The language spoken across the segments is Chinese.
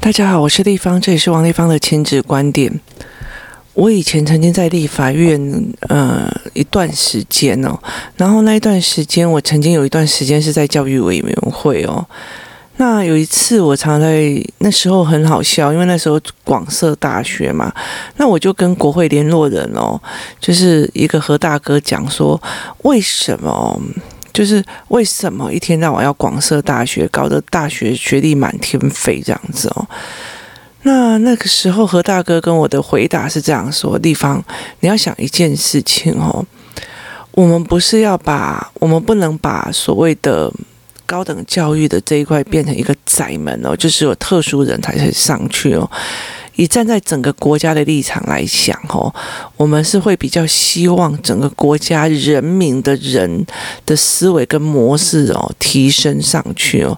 大家好，我是立芳，这里是王立芳的亲子观点。我以前曾经在立法院呃一段时间哦，然后那一段时间我曾经有一段时间是在教育委员会哦。那有一次我常在那时候很好笑，因为那时候广设大学嘛，那我就跟国会联络人哦，就是一个何大哥讲说，为什么？就是为什么一天到晚要广设大学，搞得大学学历满天飞这样子哦？那那个时候何大哥跟我的回答是这样说：丽芳，你要想一件事情哦，我们不是要把，我们不能把所谓的高等教育的这一块变成一个窄门哦，就是有特殊人才才上去哦。以站在整个国家的立场来想，哦，我们是会比较希望整个国家人民的人的思维跟模式哦提升上去哦，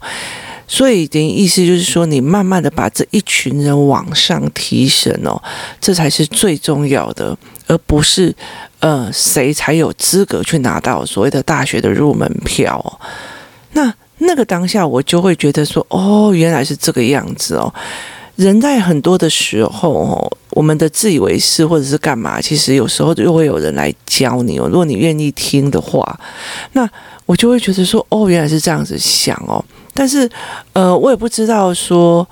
所以等于意思就是说，你慢慢的把这一群人往上提升哦，这才是最重要的，而不是呃谁才有资格去拿到所谓的大学的入门票哦。那那个当下我就会觉得说，哦，原来是这个样子哦。人在很多的时候，哦，我们的自以为是或者是干嘛，其实有时候又会有人来教你哦。如果你愿意听的话，那我就会觉得说，哦，原来是这样子想哦。但是，呃，我也不知道说，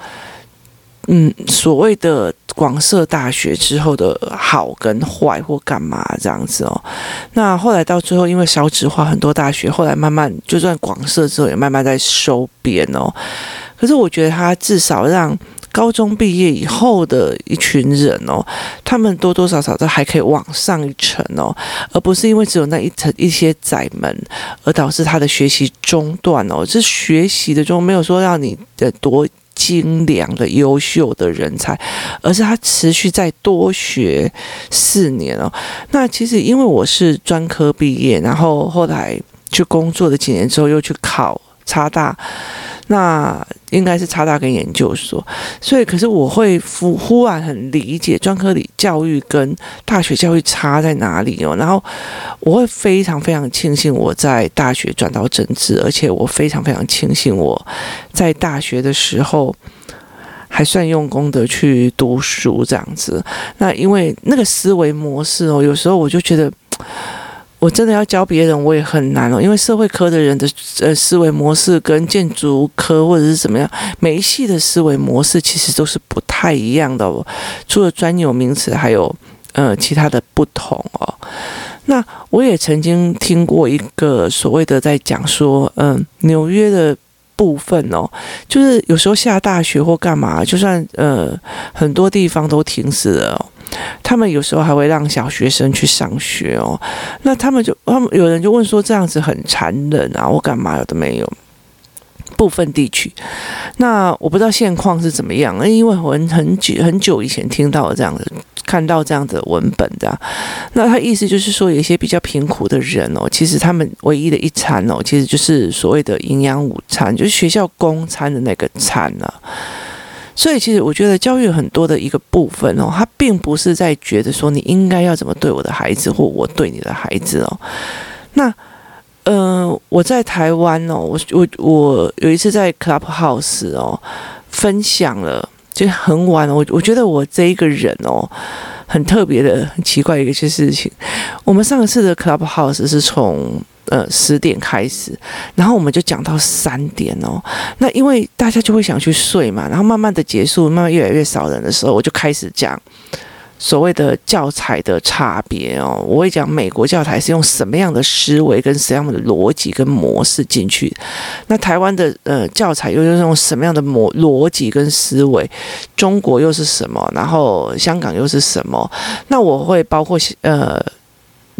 嗯，所谓的广设大学之后的好跟坏或干嘛这样子哦。那后来到最后，因为少子化，很多大学后来慢慢就算广设之后，也慢慢在收编哦。可是我觉得他至少让。高中毕业以后的一群人哦，他们多多少少都还可以往上一层哦，而不是因为只有那一层一些窄门，而导致他的学习中断哦。这学习的中没有说让你的多精良的优秀的人才，而是他持续再多学四年哦。那其实因为我是专科毕业，然后后来去工作的几年之后，又去考差大。那应该是差大跟研究所，所以可是我会忽忽然很理解专科里教育跟大学教育差在哪里哦，然后我会非常非常庆幸我在大学转到政治，而且我非常非常庆幸我在大学的时候还算用功的去读书这样子。那因为那个思维模式哦，有时候我就觉得。我真的要教别人，我也很难哦，因为社会科的人的呃思维模式跟建筑科或者是怎么样，每一系的思维模式其实都是不太一样的哦，除了专有名词，还有呃其他的不同哦。那我也曾经听过一个所谓的在讲说，嗯，纽约的部分哦，就是有时候下大雪或干嘛，就算呃很多地方都停驶了。他们有时候还会让小学生去上学哦，那他们就他们有人就问说，这样子很残忍啊，我干嘛有的没有？部分地区，那我不知道现况是怎么样，因为我很久很久以前听到了这样的，看到这样的文本的，那他意思就是说，有一些比较贫苦的人哦，其实他们唯一的一餐哦，其实就是所谓的营养午餐，就是学校供餐的那个餐了啊。所以，其实我觉得教育很多的一个部分哦，他并不是在觉得说你应该要怎么对我的孩子，或我对你的孩子哦。那，呃，我在台湾哦，我我我有一次在 Clubhouse 哦分享了，就很晚了。我我觉得我这一个人哦，很特别的、很奇怪的一些事情。我们上一次的 Clubhouse 是从。呃，十点开始，然后我们就讲到三点哦。那因为大家就会想去睡嘛，然后慢慢的结束，慢慢越来越少人的时候，我就开始讲所谓的教材的差别哦。我会讲美国教材是用什么样的思维跟什么样的逻辑跟模式进去，那台湾的呃教材又是用什么样的模逻辑跟思维？中国又是什么？然后香港又是什么？那我会包括呃。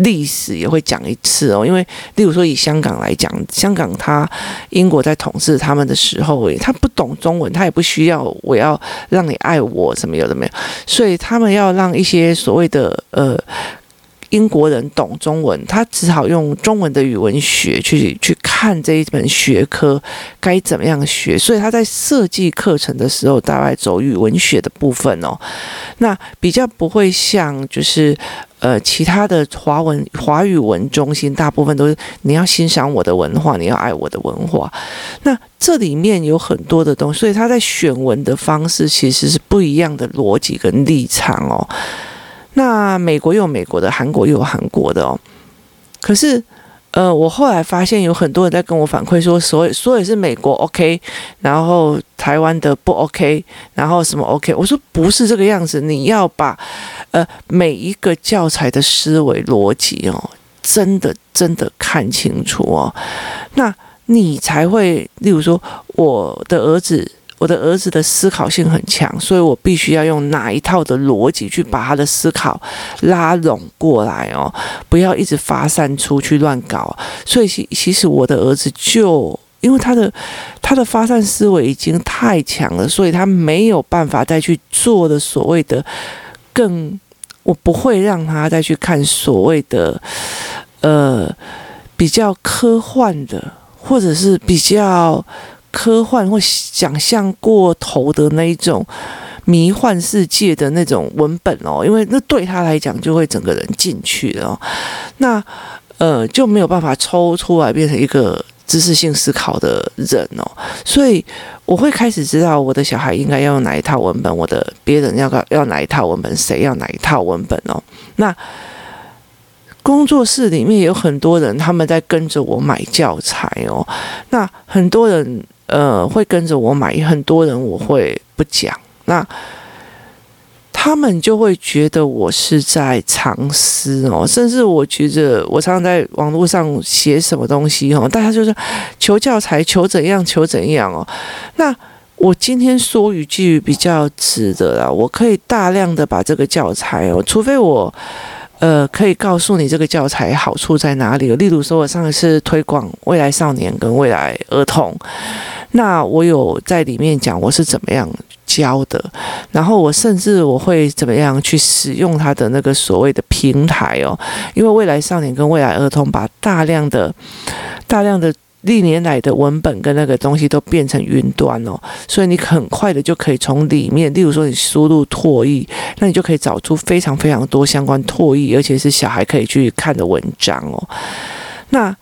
历史也会讲一次哦，因为例如说以香港来讲，香港他英国在统治他们的时候，他不懂中文，他也不需要我要让你爱我什么有的没有，所以他们要让一些所谓的呃英国人懂中文，他只好用中文的语文学去去看。这一门学科该怎么样学，所以他在设计课程的时候，大概走语文学的部分哦，那比较不会像就是。呃，其他的华文华语文中心大部分都是你要欣赏我的文化，你要爱我的文化。那这里面有很多的东西，所以他在选文的方式其实是不一样的逻辑跟立场哦。那美国又有美国的，韩国又有韩国的哦。可是。呃，我后来发现有很多人在跟我反馈说，所以所以是美国 OK，然后台湾的不 OK，然后什么 OK？我说不是这个样子，你要把呃每一个教材的思维逻辑哦，真的真的看清楚哦，那你才会，例如说我的儿子。我的儿子的思考性很强，所以我必须要用哪一套的逻辑去把他的思考拉拢过来哦，不要一直发散出去乱搞。所以其其实我的儿子就因为他的他的发散思维已经太强了，所以他没有办法再去做的所谓的更，我不会让他再去看所谓的呃比较科幻的，或者是比较。科幻或想象过头的那一种迷幻世界的那种文本哦，因为那对他来讲就会整个人进去了哦，那呃就没有办法抽出来变成一个知识性思考的人哦，所以我会开始知道我的小孩应该要用哪一套文本，我的别人要要哪一套文本，谁要哪一套文本哦，那。工作室里面有很多人，他们在跟着我买教材哦。那很多人呃会跟着我买，很多人我会不讲。那他们就会觉得我是在藏私哦，甚至我觉得我常常在网络上写什么东西哦，大家就是求教材，求怎样，求怎样哦。那我今天说一句比较直的啦，我可以大量的把这个教材哦，除非我。呃，可以告诉你这个教材好处在哪里？例如说，我上一次推广未来少年跟未来儿童，那我有在里面讲我是怎么样教的，然后我甚至我会怎么样去使用它的那个所谓的平台哦，因为未来少年跟未来儿童把大量的、大量的。历年来的文本跟那个东西都变成云端哦，所以你很快的就可以从里面，例如说你输入唾液，那你就可以找出非常非常多相关唾液，而且是小孩可以去看的文章哦。那。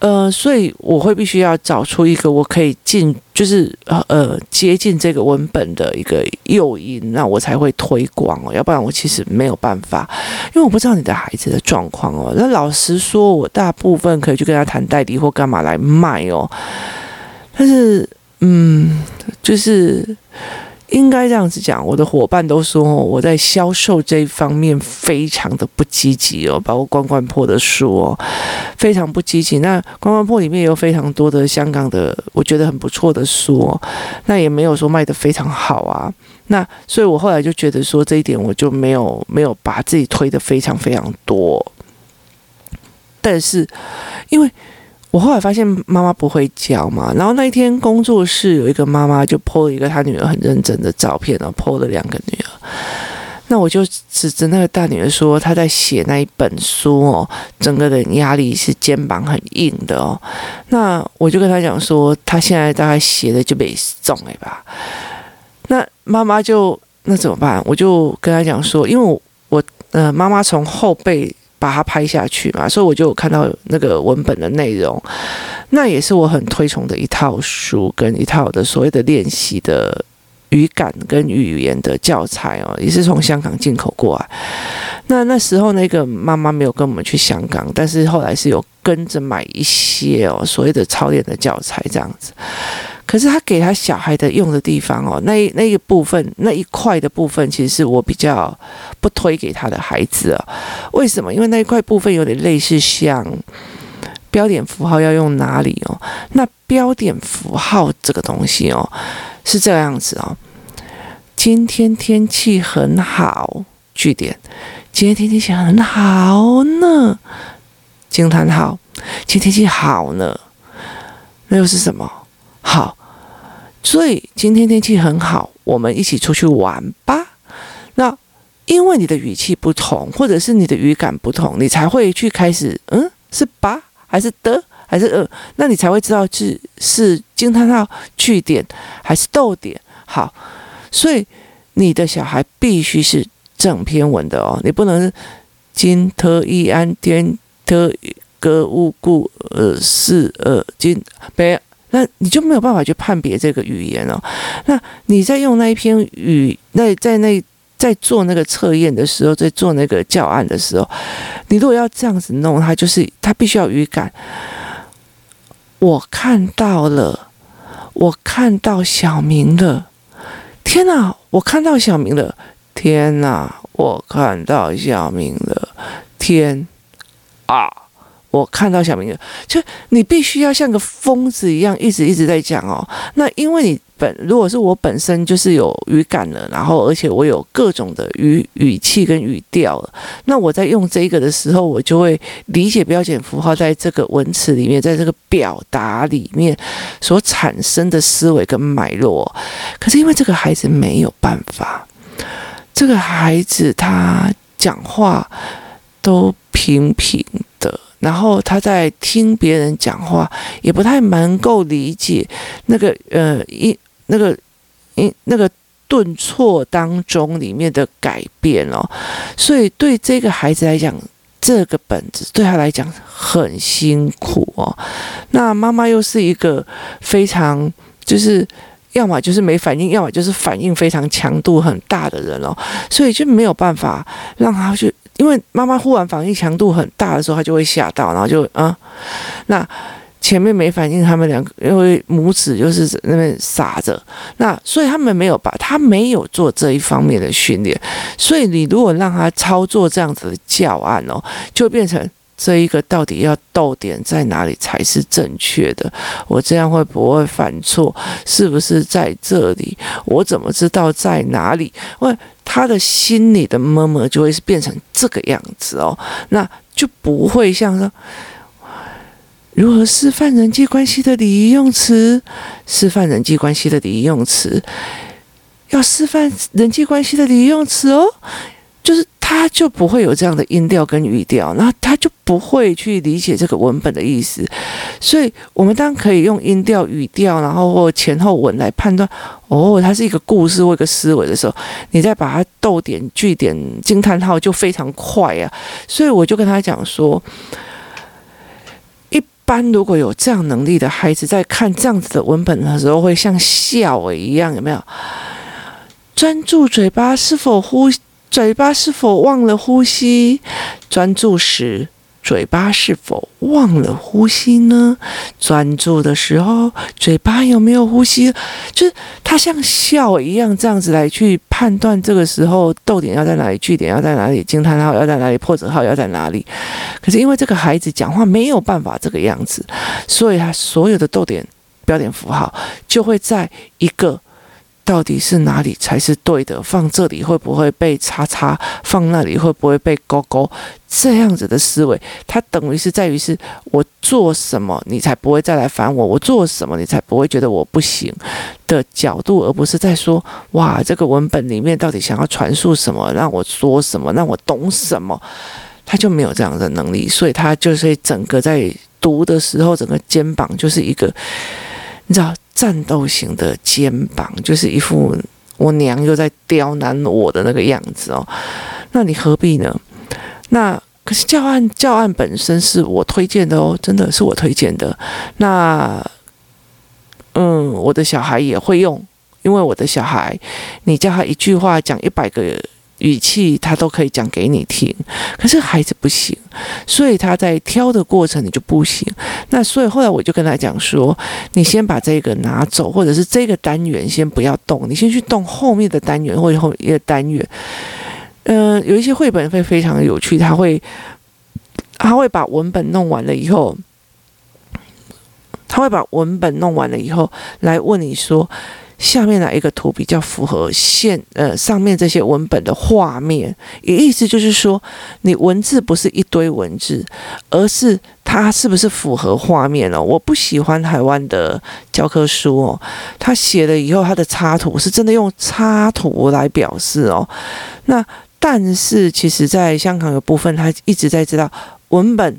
呃，所以我会必须要找出一个我可以进，就是呃接近这个文本的一个诱因，那我才会推广哦，要不然我其实没有办法，因为我不知道你的孩子的状况哦。那老实说，我大部分可以去跟他谈代理或干嘛来卖哦，但是嗯，就是。应该这样子讲，我的伙伴都说我在销售这一方面非常的不积极哦，包括关关破的书哦，非常不积极。那关关破里面有非常多的香港的，我觉得很不错的书哦，那也没有说卖得非常好啊。那所以我后来就觉得说这一点我就没有没有把自己推得非常非常多，但是因为。我后来发现妈妈不会教嘛，然后那一天工作室有一个妈妈就 po 了一个她女儿很认真的照片，然后 po 了两个女儿。那我就指着那个大女儿说，她在写那一本书哦，整个人压力是肩膀很硬的哦。那我就跟她讲说，她现在大概写的就没中了吧。那妈妈就那怎么办？我就跟她讲说，因为我我呃妈妈从后背。把它拍下去嘛，所以我就看到那个文本的内容，那也是我很推崇的一套书跟一套的所谓的练习的语感跟语言的教材哦，也是从香港进口过来。那那时候那个妈妈没有跟我们去香港，但是后来是有跟着买一些哦所谓的操练的教材这样子。可是他给他小孩的用的地方哦，那那一部分那一块的部分，其实是我比较不推给他的孩子啊。为什么？因为那一块部分有点类似像标点符号要用哪里哦？那标点符号这个东西哦，是这样子哦。今天天气很好，句点。今天天气很好呢，惊叹号。今天天气好呢，那又是什么？好。所以今天天气很好，我们一起出去玩吧。那因为你的语气不同，或者是你的语感不同，你才会去开始，嗯，是吧？还是的？还是呃，那你才会知道是是惊叹号句点还是逗点。好，所以你的小孩必须是正篇文的哦，你不能金特一安天特格物故呃是呃金没，那你就没有办法去判别这个语言哦。那你在用那一篇语，那在那。在做那个测验的时候，在做那个教案的时候，你如果要这样子弄，他就是他必须要语感。我看到了，我看到小明了。天哪，我看到小明了！天哪，我看到小明了！天啊，我看到小明了！就你必须要像个疯子一样，一直一直在讲哦。那因为你。本如果是我本身就是有语感了，然后而且我有各种的语语气跟语调，那我在用这个的时候，我就会理解标点符号在这个文词里面，在这个表达里面所产生的思维跟脉络。可是因为这个孩子没有办法，这个孩子他讲话都平平的。然后他在听别人讲话，也不太能够理解那个呃一。那个，一那个顿挫当中里面的改变哦，所以对这个孩子来讲，这个本子对他来讲很辛苦哦。那妈妈又是一个非常就是要么就是没反应，要么就是反应非常强度很大的人哦，所以就没有办法让他去，因为妈妈忽然反应强度很大的时候，他就会吓到，然后就啊，那。前面没反应，他们两个因为母子就是那边傻着，那所以他们没有把他没有做这一方面的训练，所以你如果让他操作这样子的教案哦，就变成这一个到底要逗点在哪里才是正确的？我这样会不会犯错？是不是在这里？我怎么知道在哪里？喂他的心里的妈妈就会是变成这个样子哦，那就不会像说。如何示范人际关系的礼仪用词？示范人际关系的礼仪用词，要示范人际关系的礼仪用词哦。就是他就不会有这样的音调跟语调，那他就不会去理解这个文本的意思。所以，我们当然可以用音调、语调，然后或前后文来判断。哦，它是一个故事或一个思维的时候，你再把它逗点、句点、惊叹号就非常快啊。所以，我就跟他讲说。一般如果有这样能力的孩子，在看这样子的文本的时候，会像笑一样，有没有？专注嘴巴是否呼，嘴巴是否忘了呼吸？专注时。嘴巴是否忘了呼吸呢？专注的时候，嘴巴有没有呼吸？就是他像笑一样，这样子来去判断这个时候逗点要在哪里，句点要在哪里，惊叹号要在哪里，破折号要在哪里。可是因为这个孩子讲话没有办法这个样子，所以他所有的逗点、标点符号就会在一个。到底是哪里才是对的？放这里会不会被叉叉？放那里会不会被勾勾？这样子的思维，它等于是在于是我做什么，你才不会再来烦我；我做什么，你才不会觉得我不行的角度，而不是在说哇，这个文本里面到底想要传述什么？让我说什么？让我懂什么？他就没有这样的能力，所以他就是整个在读的时候，整个肩膀就是一个，你知道。战斗型的肩膀，就是一副我娘又在刁难我的那个样子哦。那你何必呢？那可是教案教案本身是我推荐的哦，真的是我推荐的。那嗯，我的小孩也会用，因为我的小孩，你叫他一句话讲一百个。语气他都可以讲给你听，可是孩子不行，所以他在挑的过程你就不行。那所以后来我就跟他讲说，你先把这个拿走，或者是这个单元先不要动，你先去动后面的单元或者后面的单元。嗯、有一些绘本会非常有趣，他会他会把文本弄完了以后，他会把文本弄完了以后来问你说。下面哪一个图比较符合现呃上面这些文本的画面？也意思就是说，你文字不是一堆文字，而是它是不是符合画面哦？我不喜欢台湾的教科书哦，他写了以后，他的插图是真的用插图来表示哦。那但是其实在香港有部分，他一直在知道文本，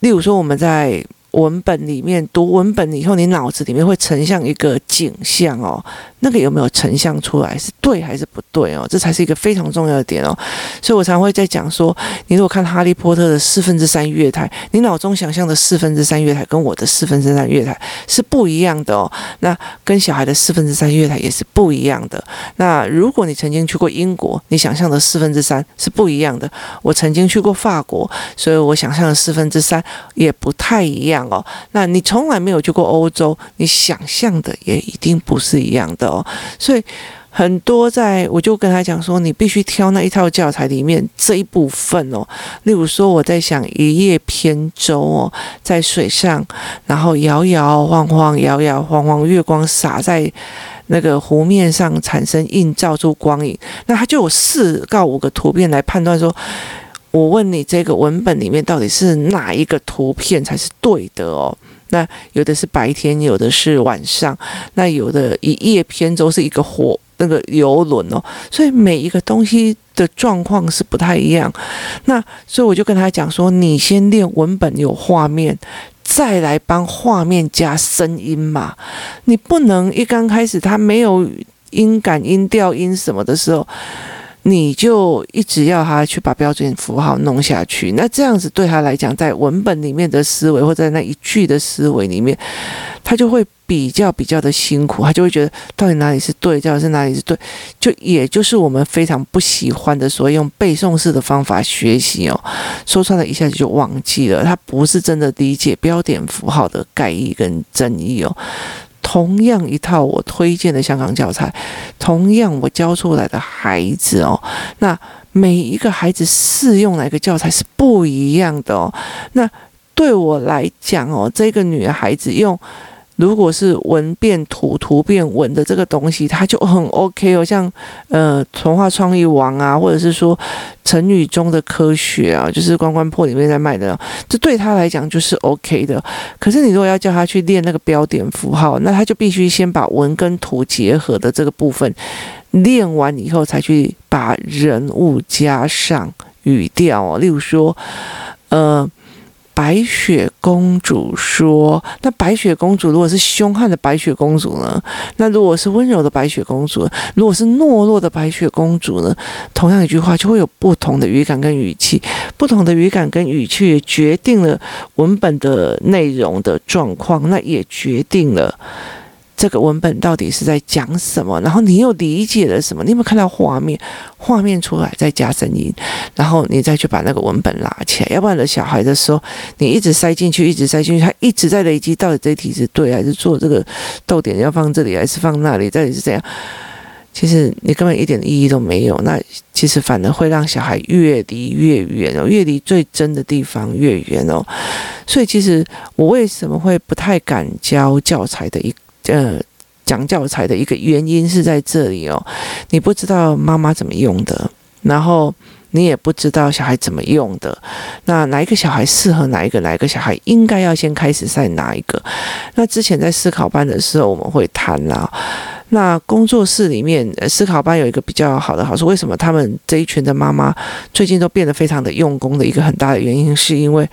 例如说我们在。文本里面读文本以后，你脑子里面会成像一个景象哦。那个有没有成像出来，是对还是不对哦？这才是一个非常重要的点哦。所以我常会在讲说，你如果看《哈利波特》的四分之三月台，你脑中想象的四分之三月台跟我的四分之三月台是不一样的哦。那跟小孩的四分之三月台也是不一样的。那如果你曾经去过英国，你想象的四分之三是不一样的。我曾经去过法国，所以我想象的四分之三也不太一样哦。那你从来没有去过欧洲，你想象的也一定不是一样的。哦，所以很多在我就跟他讲说，你必须挑那一套教材里面这一部分哦。例如说，我在想一叶扁舟哦，在水上，然后摇摇晃晃，摇摇晃晃，月光洒在那个湖面上，产生映照出光影。那他就有四到五个图片来判断说，我问你这个文本里面到底是哪一个图片才是对的哦。那有的是白天，有的是晚上，那有的一叶扁舟是一个火那个游轮哦，所以每一个东西的状况是不太一样。那所以我就跟他讲说，你先练文本有画面，再来帮画面加声音嘛。你不能一刚开始他没有音感、音调、音什么的时候。你就一直要他去把标准符号弄下去，那这样子对他来讲，在文本里面的思维或在那一句的思维里面，他就会比较比较的辛苦，他就会觉得到底哪里是对，到底是哪里是对，就也就是我们非常不喜欢的，所以用背诵式的方法学习哦，说出来一下子就忘记了，他不是真的理解标点符号的概义跟真义哦。同样一套我推荐的香港教材，同样我教出来的孩子哦，那每一个孩子适用哪个教材是不一样的哦。那对我来讲哦，这个女孩子用。如果是文变图，图变文的这个东西，它就很 OK 哦。像呃，童话创意王啊，或者是说成语中的科学啊，就是关关破里面在卖的，这对他来讲就是 OK 的。可是你如果要叫他去练那个标点符号，那他就必须先把文跟图结合的这个部分练完以后，才去把人物加上语调哦。例如说，呃。白雪公主说：“那白雪公主如果是凶悍的白雪公主呢？那如果是温柔的白雪公主，如果是懦弱的白雪公主呢？同样一句话就会有不同的语感跟语气，不同的语感跟语气也决定了文本的内容的状况，那也决定了。”这个文本到底是在讲什么？然后你又理解了什么？你有没有看到画面？画面出来再加声音，然后你再去把那个文本拉起来。要不然的小孩的时候，你一直塞进去，一直塞进去，他一直在累积，到底这题是对还是错？这个逗点要放这里还是放那里？到底是怎样？其实你根本一点意义都没有。那其实反而会让小孩越离越远哦，越离最真的地方越远哦。所以其实我为什么会不太敢教教材的一？呃，讲教材的一个原因是在这里哦，你不知道妈妈怎么用的，然后你也不知道小孩怎么用的，那哪一个小孩适合哪一个，哪一个小孩应该要先开始在哪一个？那之前在思考班的时候，我们会谈啦。那工作室里面思考班有一个比较好的好处，为什么他们这一群的妈妈最近都变得非常的用功的一个很大的原因，是因为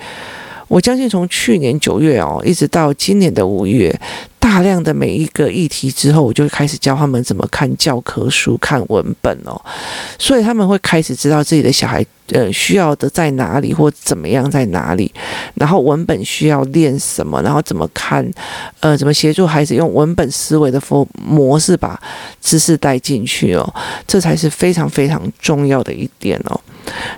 我相信从去年九月哦，一直到今年的五月。大量的每一个议题之后，我就开始教他们怎么看教科书、看文本哦，所以他们会开始知道自己的小孩呃需要的在哪里或怎么样在哪里，然后文本需要练什么，然后怎么看，呃，怎么协助孩子用文本思维的模模式把知识带进去哦，这才是非常非常重要的一点哦。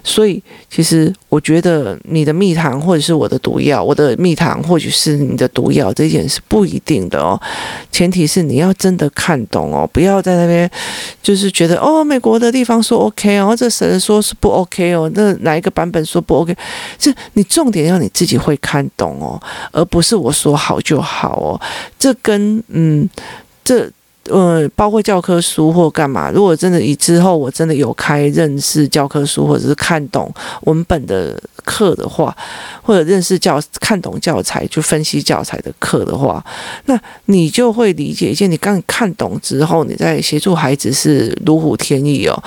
所以，其实我觉得你的蜜糖或者是我的毒药，我的蜜糖或许是你的毒药，这一点是不一定的哦。前提是你要真的看懂哦，不要在那边就是觉得哦，美国的地方说 OK 哦，这谁说是不 OK 哦，那哪一个版本说不 OK？这你重点要你自己会看懂哦，而不是我说好就好哦。这跟嗯，这。呃，包括教科书或干嘛，如果真的以之后我真的有开认识教科书或者是看懂文本的课的话，或者认识教看懂教材就分析教材的课的话，那你就会理解一些。你刚看懂之后，你在协助孩子是如虎添翼哦。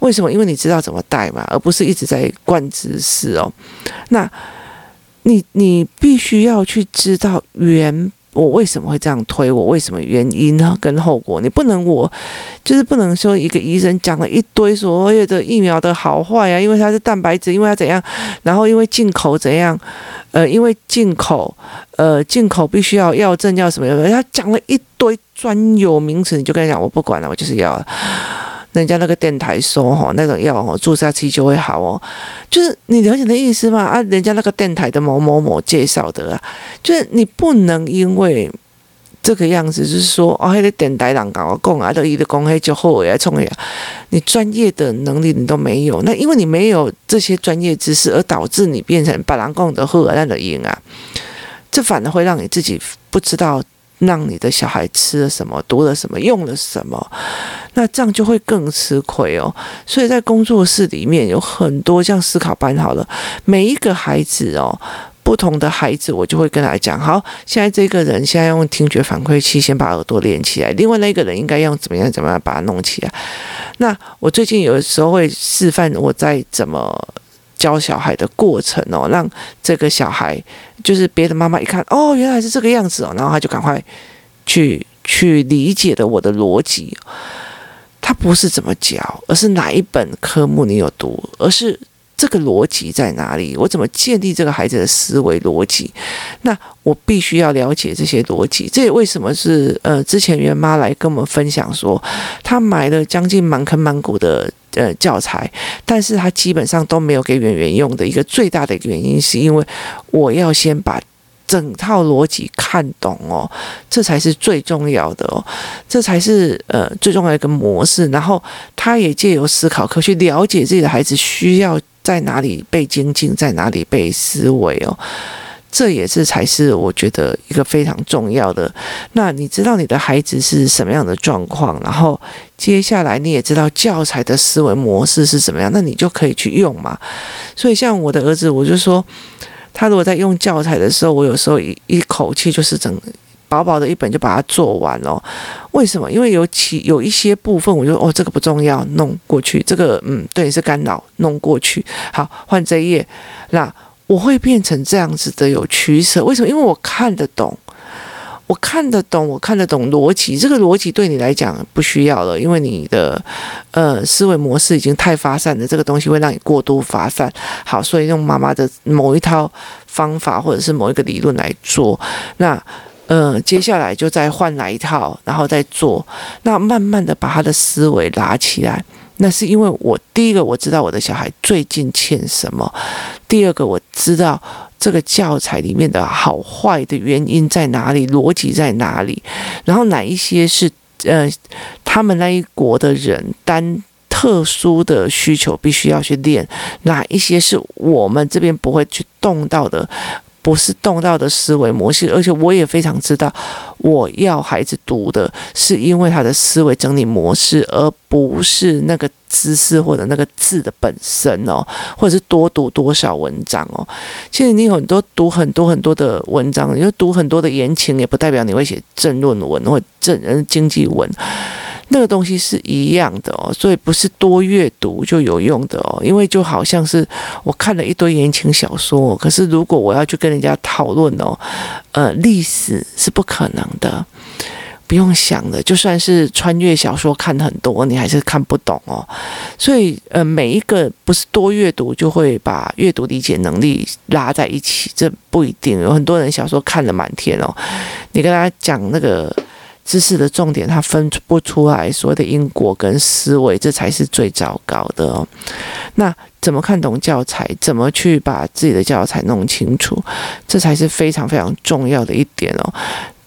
为什么？因为你知道怎么带嘛，而不是一直在灌知识哦。那。你你必须要去知道原。我为什么会这样推？我为什么原因呢？跟后果，你不能我就是不能说一个医生讲了一堆所谓的疫苗的好坏啊，因为它是蛋白质，因为它怎样，然后因为进口怎样，呃，因为进口，呃，进口必须要药证要什么的，他讲了一堆专有名词，你就跟他讲，我不管了，我就是要。人家那个电台说哈，那种药哦，注射期就会好哦，就是你了解的意思吗？啊，人家那个电台的某某某介绍的啊，就是你不能因为这个样子，就是说哦，那个电台人跟我讲啊，都伊的讲黑就后悔啊，冲呀，你专业的能力你都没有，那因为你没有这些专业知识，而导致你变成别人讲的后啊，那的赢啊，这反而会让你自己不知道。让你的小孩吃了什么，读了什么，用了什么，那这样就会更吃亏哦。所以在工作室里面有很多这样思考班好了，每一个孩子哦，不同的孩子，我就会跟他讲：好，现在这个人现在用听觉反馈器先把耳朵连起来，另外那个人应该用怎么样怎么样把它弄起来。那我最近有的时候会示范我在怎么。教小孩的过程哦，让这个小孩就是别的妈妈一看哦，原来是这个样子哦，然后他就赶快去去理解的我的逻辑。他不是怎么教，而是哪一本科目你有读，而是这个逻辑在哪里？我怎么建立这个孩子的思维逻辑？那我必须要了解这些逻辑。这也为什么是呃，之前袁妈来跟我们分享说，她买了将近满坑满谷的。呃，教材，但是他基本上都没有给圆圆用的一个最大的一个原因，是因为我要先把整套逻辑看懂哦，这才是最重要的哦，这才是呃最重要的一个模式。然后他也借由思考课去了解自己的孩子需要在哪里被精进，在哪里被思维哦。这也是才是我觉得一个非常重要的。那你知道你的孩子是什么样的状况，然后接下来你也知道教材的思维模式是什么样，那你就可以去用嘛。所以像我的儿子，我就说，他如果在用教材的时候，我有时候一一口气就是整薄薄的一本就把它做完了。为什么？因为有其有一些部分，我就哦这个不重要，弄过去。这个嗯，对，是干扰，弄过去。好，换这一页，那。我会变成这样子的有取舍，为什么？因为我看得懂，我看得懂，我看得懂逻辑。这个逻辑对你来讲不需要了，因为你的呃思维模式已经太发散了，这个东西会让你过度发散。好，所以用妈妈的某一套方法或者是某一个理论来做，那呃接下来就再换来一套，然后再做，那慢慢的把他的思维拉起来。那是因为我第一个我知道我的小孩最近欠什么，第二个我知道这个教材里面的好坏的原因在哪里，逻辑在哪里，然后哪一些是呃他们那一国的人单特殊的需求必须要去练，哪一些是我们这边不会去动到的。不是动到的思维模式，而且我也非常知道，我要孩子读的是因为他的思维整理模式，而不是那个知识或者那个字的本身哦，或者是多读多少文章哦。其实你有很多读很多很多的文章，你就读很多的言情，也不代表你会写政论文或政人经济文。那个东西是一样的哦，所以不是多阅读就有用的哦。因为就好像是我看了一堆言情小说，可是如果我要去跟人家讨论哦，呃，历史是不可能的，不用想的。就算是穿越小说看很多，你还是看不懂哦。所以呃，每一个不是多阅读就会把阅读理解能力拉在一起，这不一定。有很多人小说看了满天哦，你跟他讲那个。知识的重点，他分不出来所谓的因果跟思维，这才是最糟糕的哦。那怎么看懂教材？怎么去把自己的教材弄清楚？这才是非常非常重要的一点哦。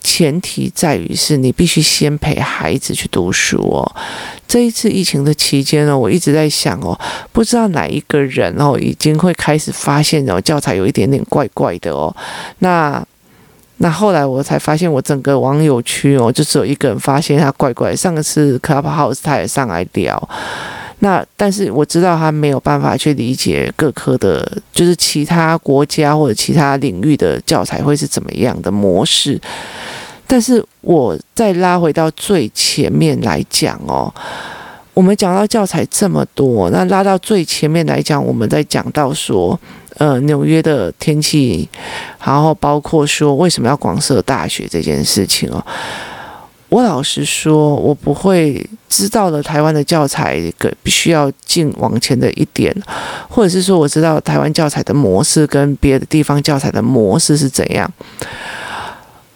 前提在于是你必须先陪孩子去读书哦。这一次疫情的期间呢，我一直在想哦，不知道哪一个人哦，已经会开始发现哦，教材有一点点怪怪的哦。那那后来我才发现，我整个网友区哦，就只有一个人发现他怪怪。上个次 Clubhouse 他也上来聊，那但是我知道他没有办法去理解各科的，就是其他国家或者其他领域的教材会是怎么样的模式。但是我再拉回到最前面来讲哦，我们讲到教材这么多，那拉到最前面来讲，我们在讲到说，呃，纽约的天气，然后包括说为什么要广设大学这件事情哦。我老实说，我不会知道了台湾的教材个必须要进往前的一点，或者是说我知道台湾教材的模式跟别的地方教材的模式是怎样，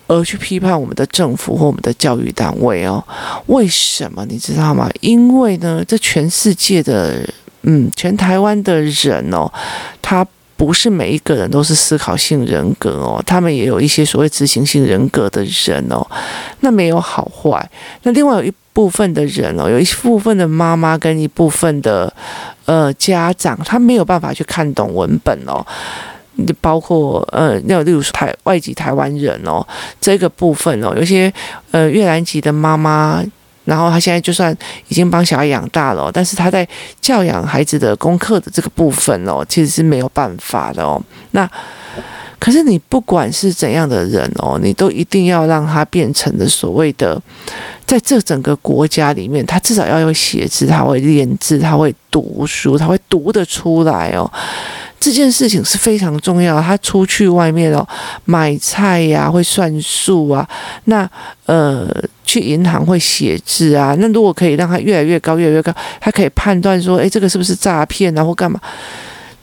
而去批判我们的政府或我们的教育单位哦？为什么你知道吗？因为呢，这全世界的，嗯，全台湾的人哦，他。不是每一个人都是思考性人格哦，他们也有一些所谓执行性人格的人哦，那没有好坏。那另外有一部分的人哦，有一部分的妈妈跟一部分的呃家长，他没有办法去看懂文本哦。你包括呃，那例如台外籍台湾人哦，这个部分哦，有些呃越南籍的妈妈。然后他现在就算已经帮小孩养大了，但是他在教养孩子的功课的这个部分哦，其实是没有办法的哦。那可是你不管是怎样的人哦，你都一定要让他变成的所谓的，在这整个国家里面，他至少要有写字，他会练字，他会读书，他会读得出来哦。这件事情是非常重要。他出去外面哦，买菜呀，会算数啊。那呃，去银行会写字啊。那如果可以让他越来越高，越来越高，他可以判断说，诶，这个是不是诈骗啊，或干嘛？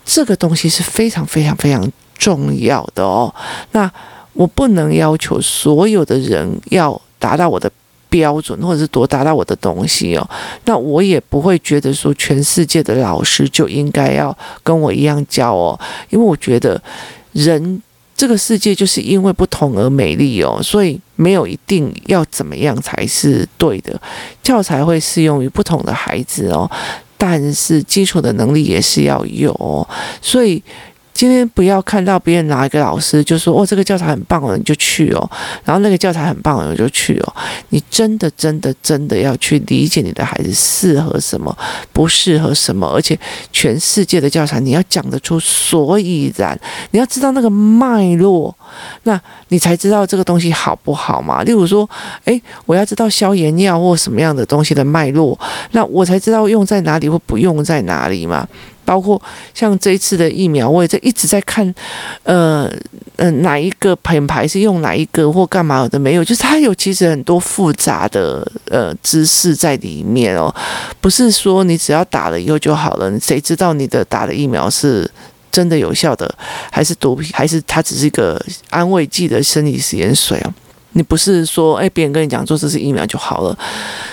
这个东西是非常非常非常重要的哦。那我不能要求所有的人要达到我的。标准，或者是多达到我的东西哦，那我也不会觉得说全世界的老师就应该要跟我一样教哦，因为我觉得人这个世界就是因为不同而美丽哦，所以没有一定要怎么样才是对的，教材会适用于不同的孩子哦，但是基础的能力也是要有哦，所以。今天不要看到别人哪一个老师就说哦，这个教材很棒哦，你就去哦，然后那个教材很棒哦，你就去哦。你真的真的真的要去理解你的孩子适合什么，不适合什么，而且全世界的教材你要讲得出所以然，你要知道那个脉络，那你才知道这个东西好不好嘛。例如说，诶，我要知道消炎药或什么样的东西的脉络，那我才知道用在哪里或不用在哪里嘛。包括像这一次的疫苗，我也在一直在看，呃，嗯、哪一个品牌是用哪一个或干嘛的没有，就是它有其实很多复杂的呃知识在里面哦，不是说你只要打了以后就好了，谁知道你的打的疫苗是真的有效的，还是毒品，还是它只是一个安慰剂的生理食盐水啊？你不是说，哎，别人跟你讲做这是疫苗就好了，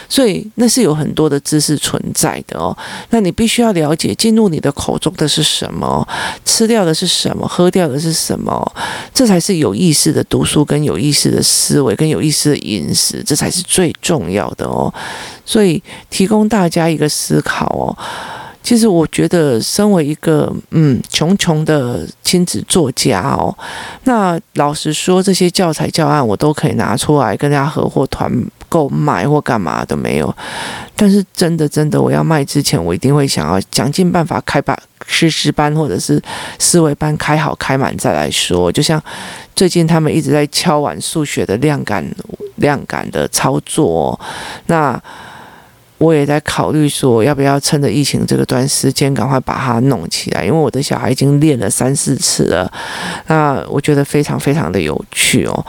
所以那是有很多的知识存在的哦。那你必须要了解，进入你的口中的是什么，吃掉的是什么，喝掉的是什么，这才是有意识的读书，跟有意识的思维，跟有意识的饮食，这才是最重要的哦。所以提供大家一个思考哦。其实我觉得，身为一个嗯穷穷的亲子作家哦，那老实说，这些教材教案我都可以拿出来跟大家合伙团购卖或干嘛都没有。但是真的真的，我要卖之前，我一定会想要想尽办法开把师资班或者是思维班开好开满再来说。就像最近他们一直在敲碗数学的量感量感的操作，那。我也在考虑说，要不要趁着疫情这个段时间，赶快把它弄起来，因为我的小孩已经练了三四次了，那我觉得非常非常的有趣哦。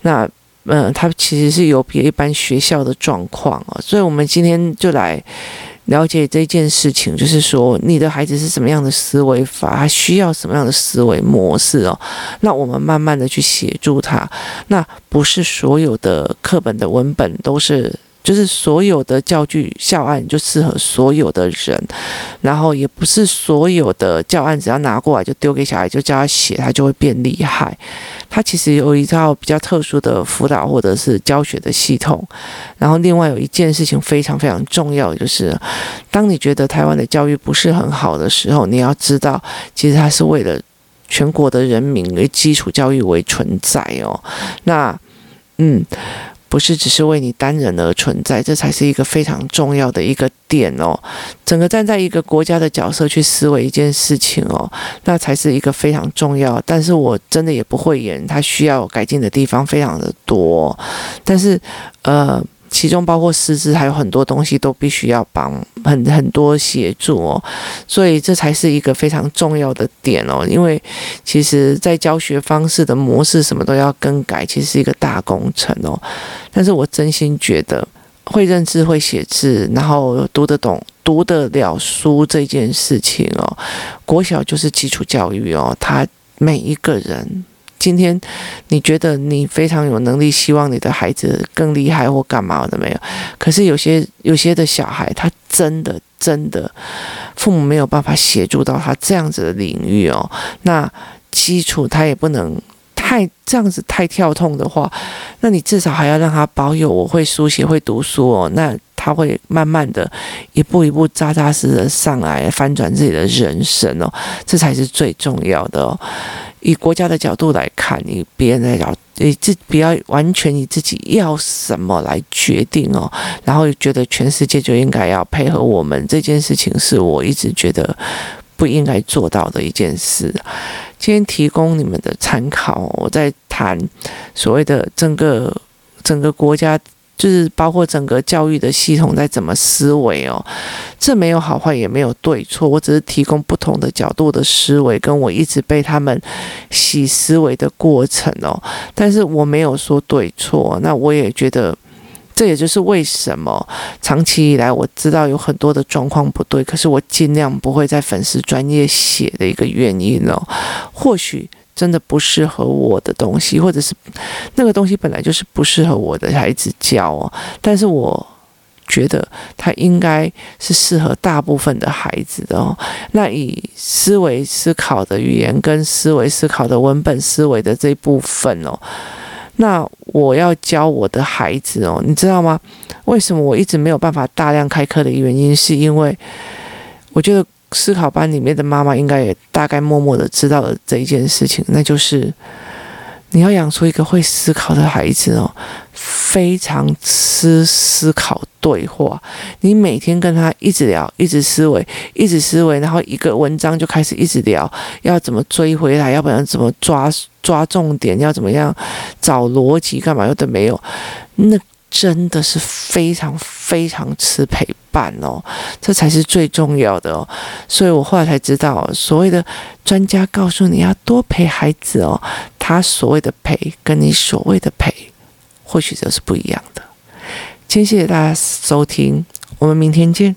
那嗯，他其实是有别一般学校的状况哦，所以我们今天就来了解这件事情，就是说你的孩子是什么样的思维法，他需要什么样的思维模式哦。那我们慢慢的去协助他，那不是所有的课本的文本都是。就是所有的教具教案就适合所有的人，然后也不是所有的教案只要拿过来就丢给小孩就叫他写，他就会变厉害。他其实有一套比较特殊的辅导或者是教学的系统。然后另外有一件事情非常非常重要，就是当你觉得台湾的教育不是很好的时候，你要知道，其实它是为了全国的人民为基础教育为存在哦。那嗯。不是只是为你单人而存在，这才是一个非常重要的一个点哦。整个站在一个国家的角色去思维一件事情哦，那才是一个非常重要。但是我真的也不会演，他需要改进的地方非常的多。但是，呃，其中包括师资，还有很多东西都必须要帮很很多协助哦，所以这才是一个非常重要的点哦。因为其实在教学方式的模式什么都要更改，其实是一个大工程哦。但是我真心觉得，会认字、会写字，然后读得懂、读得了书这件事情哦，国小就是基础教育哦，他每一个人。今天你觉得你非常有能力，希望你的孩子更厉害或干嘛的没有？可是有些有些的小孩，他真的真的父母没有办法协助到他这样子的领域哦。那基础他也不能太这样子太跳痛的话，那你至少还要让他保有我会书写会读书哦。那他会慢慢的一步一步扎扎实实的上来，翻转自己的人生哦。这才是最重要的哦。以国家的角度来看，以别人的角度，你自不要完全以自己要什么来决定哦，然后觉得全世界就应该要配合我们，这件事情是我一直觉得不应该做到的一件事。今天提供你们的参考，我在谈所谓的整个整个国家。就是包括整个教育的系统在怎么思维哦，这没有好坏，也没有对错，我只是提供不同的角度的思维，跟我一直被他们洗思维的过程哦。但是我没有说对错，那我也觉得，这也就是为什么长期以来我知道有很多的状况不对，可是我尽量不会在粉丝专业写的一个原因哦，或许。真的不适合我的东西，或者是那个东西本来就是不适合我的孩子教哦。但是我觉得他应该是适合大部分的孩子的哦。那以思维思考的语言跟思维思考的文本思维的这一部分哦，那我要教我的孩子哦，你知道吗？为什么我一直没有办法大量开课的原因，是因为我觉得。思考班里面的妈妈应该也大概默默的知道了这一件事情，那就是你要养出一个会思考的孩子哦，非常吃思考对话。你每天跟他一直聊，一直思维，一直思维，然后一个文章就开始一直聊，要怎么追回来，要不然怎么抓抓重点，要怎么样找逻辑，干嘛又都没有，那。真的是非常非常吃陪伴哦，这才是最重要的哦。所以我后来才知道，所谓的专家告诉你要多陪孩子哦，他所谓的陪跟你所谓的陪，或许就是不一样的。今天谢谢大家收听，我们明天见。